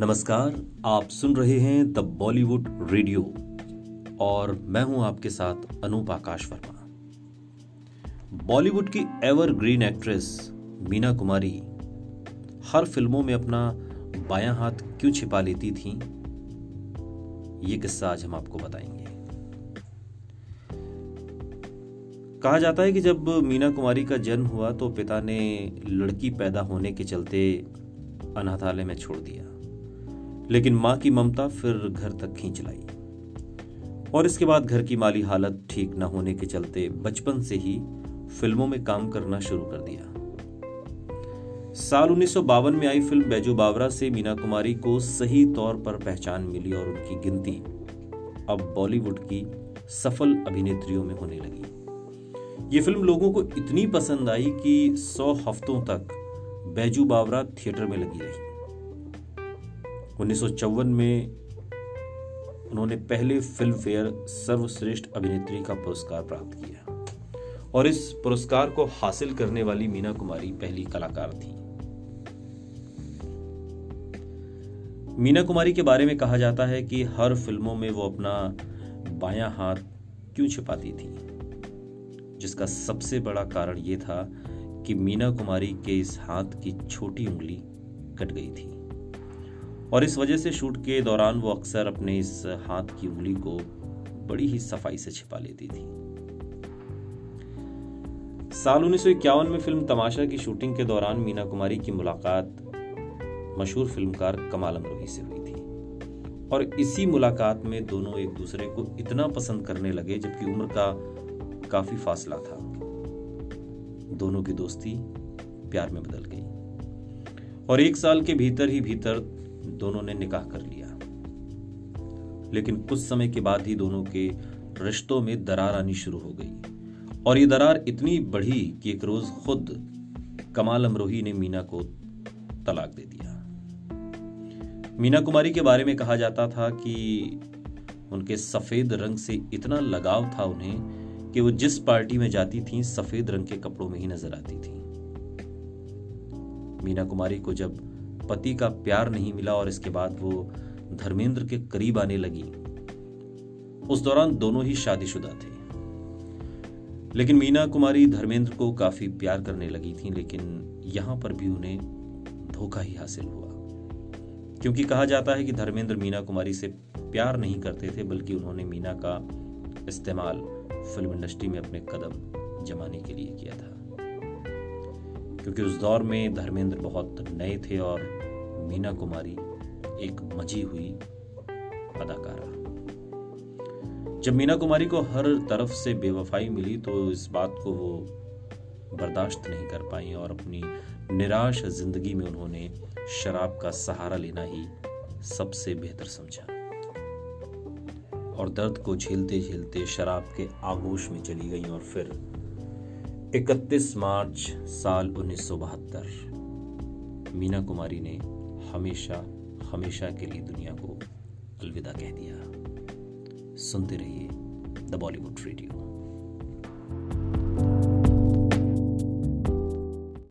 नमस्कार, आप सुन रहे हैं द बॉलीवुड रेडियो और मैं हूँ आपके साथ अनूप आकाश वर्मा। बॉलीवुड की evergreen actress Meena Kumari हर फ़िल्मों में अपना बायां हाथ क्यों छिपा लेती थी, ये किस्सा आज हम आपको बताएँगे। कहा जाता है कि जब मीना कुमारी का जन्म हुआ तो पिता ने लड़की पैदा होने के चलते अनाथालय में छोड़ दिया। लेकिन माँ की ममता फिर घर तक खींच लाई। और इसके बाद घर की माली हालत ठीक न होने के चलते बचपन से ही फ़िल्मों में काम करना शुरू कर दिया। साल उन्नीस सौ बावन में आई फ़िल्म बैजू बावरा से मीना कुमारी को सही तौर पर पहचान मिली और उनकी गिनती अब बॉलीवुड की सफल अभिनेत्रियों में होने लगी। ये फ़िल्म लोगों को इतनी पसंद आई कि सौ हफ्तों तक बैजू बावरा थिएटर में लगी रही। उन्नीस सौ चौवन में उन्होंने पहले फ़िल्म फेयर सर्वश्रेष्ठ अभिनेत्री का पुरस्कार प्राप्त किया। और इस पुरस्कार को हासिल करने वाली मीना कुमारी पहली कलाकार थी। मीना कुमारी के बारे में कहा जाता है कि हर फ़िल्मों में वो अपना बायां हाथ क्यों छिपाती थी? जिसका सबसे बड़ा कारण यह था कि मीना कुमारी के इस हाथ की छोटी उंगली कट गई थी। और इस वजह से शूट के दौरान वो अक्सर अपने इस हाथ की उंगली को बड़ी ही सफ़ाई से छिपा लेती थी। साल उन्नीस सौ इक्यावन में फ़िल्म तमाशा की शूटिंग के दौरान मीना कुमारी की मुलाकात मशहूर फिल्मकार कमाल अमरोही से हुई थी। और इसी मुलाकात में दोनों एक दूसरे को इतना पसंद करने लगे, जबकि उम्र का काफ़ी फासला था। दोनों की दोस्ती प्यार में बदल गई। और एक साल के भीतर ही भीतर दोनों ने निकाह कर लिया। लेकिन कुछ समय के बाद ही दोनों के रिश्तों में दरार आनी शुरू हो गई। और ये दरार इतनी बढ़ी कि एक रोज खुद कमाल अमरोही ने मीना को तलाक दे दिया। मीना कुमारी के बारे में कहा जाता था कि उनके सफ़ेद रंग से इतना लगाव था उन्हें कि वो जिस पार्टी में जाती थी, सफ़ेद रंग के कपड़ों में ही नज़र आती थी। मीना कुमारी को जब पति का प्यार नहीं मिला और इसके बाद वो धर्मेंद्र के करीब आने लगी। उस दौरान दोनों ही शादीशुदा थे। लेकिन मीना कुमारी धर्मेंद्र को काफ़ी प्यार करने लगी थी, लेकिन यहाँ पर भी उन्हें धोखा ही हासिल हुआ। क्योंकि कहा जाता है कि धर्मेंद्र मीना कुमारी से प्यार नहीं करते थे, बल्कि उन्होंने मीना का इस्तेमाल फ़िल्म इंडस्ट्री में अपने कदम जमाने के लिए किया था। क्योंकि उस दौर में धर्मेंद्र बहुत नए थे और मीना कुमारी एक मजी हुई अदाकारा। जब मीना कुमारी को हर तरफ़ से बेवफाई मिली तो इस बात को वो बर्दाश्त नहीं कर पाई और अपनी निराश ज़िंदगी में उन्होंने शराब का सहारा लेना ही सबसे बेहतर समझा। और दर्द को झेलते झेलते शराब के आगोश में चली गई और फिर 31 मार्च साल उन्नीस सौ बहत्तर। मीना कुमारी ने हमेशा हमेशा के लिए दुनिया को अलविदा कह दिया। सुनते रहिए द बॉलीवुड रेडियो।